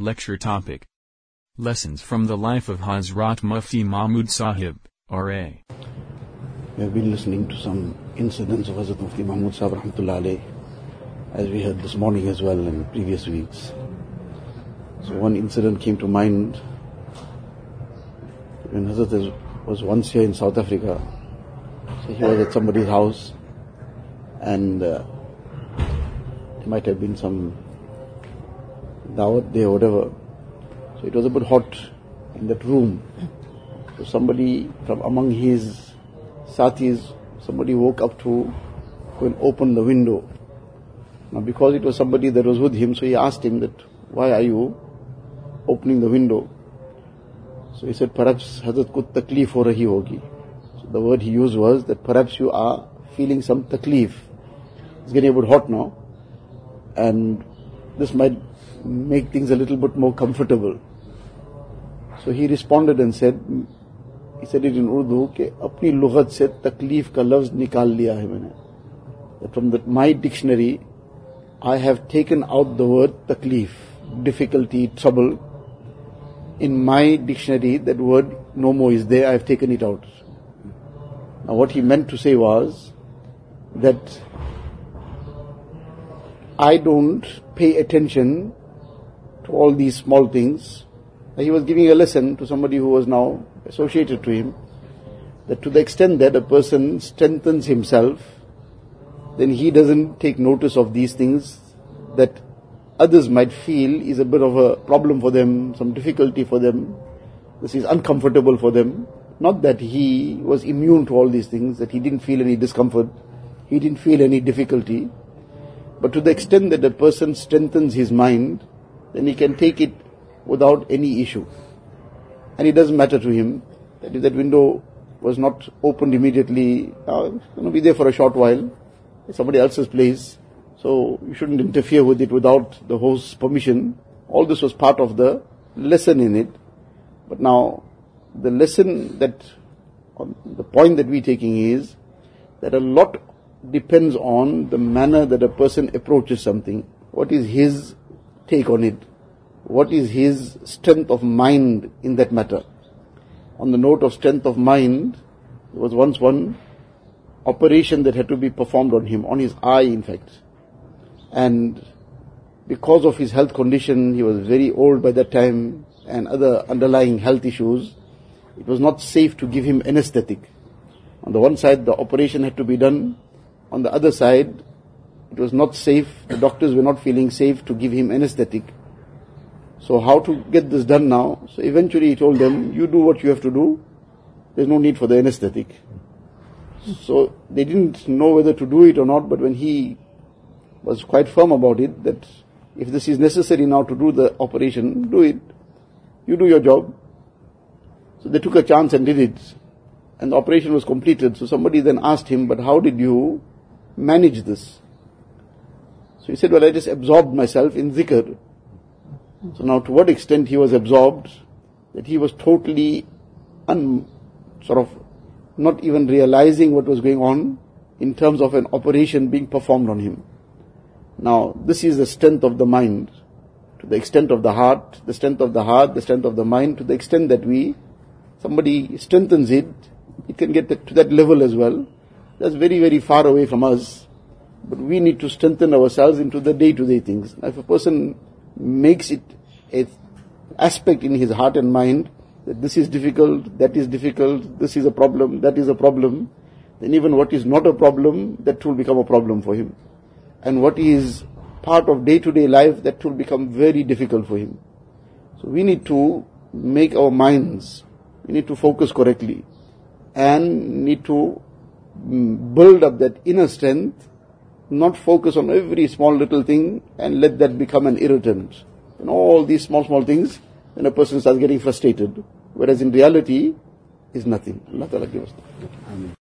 Lecture topic Lessons from the life of Hazrat Mufti Mahmood Saheb, R.A. We have been listening to some incidents of Hazrat Mufti Mahmood Saheb Rahmatullah as we heard this morning as well in previous weeks. So one incident came to mind when Hazrat was once here in South Africa. So he was at somebody's house and uh, there might have been some dawat there or whatever. So it was a bit hot in that room. So somebody from among his satis, somebody woke up to go and open the window. Now because it was somebody that was with him, so he asked him that, why are you opening the window? So he said, perhaps Hazrat ko taklif ho rahi hogi. So the word he used was that perhaps you are feeling some taklif. It's getting a bit hot now. And this might make things a little bit more comfortable. So he responded and said, he said it in Urdu, कि अपनी लुगत से तकलीफ का लफ्ज निकाल लिया है मैंने. That from the, my dictionary, I have taken out the word taklif, difficulty, trouble. In my dictionary, that word no more is there, I have taken it out. Now what he meant to say was that I don't pay attention to all these small things. He was giving a lesson to somebody who was now associated to him that to the extent that a person strengthens himself, then he doesn't take notice of these things that others might feel is a bit of a problem for them, some difficulty for them, this is uncomfortable for them. Not that he was immune to all these things, that he didn't feel any discomfort, he didn't feel any difficulty, but to the extent that a person strengthens his mind, then he can take it without any issue. And it doesn't matter to him that if that window was not opened immediately, uh, it's going to be there for a short while. It's somebody else's place. So you shouldn't interfere with it without the host's permission. All this was part of the lesson in it. But now, the lesson that, the point that we're taking is that a lot depends on the manner that a person approaches something. What is his take on it? What is his strength of mind in that matter? On the note of strength of mind, there was once one operation that had to be performed on him, on his eye in fact. And because of his health condition, he was very old by that time, and other underlying health issues, it was not safe to give him anesthetic. On the one side, the operation had to be done. On the other side, it was not safe. The doctors were not feeling safe to give him anesthetic. So how to get this done now? So eventually he told them, you do what you have to do. There's no need for the anesthetic. So they didn't know whether to do it or not, but when he was quite firm about it, that if this is necessary now to do the operation, do it. You do your job. So they took a chance and did it. And the operation was completed. So somebody then asked him, but how did you manage this? So he said, well, I just absorbed myself in zikr. So now to what extent he was absorbed, that he was totally un, sort of not even realizing what was going on in terms of an operation being performed on him. Now, this is the strength of the mind, to the extent of the heart, the strength of the heart, the strength of the mind, to the extent that we, somebody strengthens it, it can get to that level as well. That's very, very far away from us. But we need to strengthen ourselves into the day-to-day things. Now, if a person makes it a aspect in his heart and mind that this is difficult, that is difficult, this is a problem, that is a problem, then even what is not a problem, that will become a problem for him. And what is part of day-to-day life, that will become very difficult for him. So we need to make our minds, we need to focus correctly and need to build up that inner strength, not focus on every small little thing and let that become an irritant. And all these small, small things, then a person starts getting frustrated. Whereas in reality, is nothing. Allah Ta'ala give us.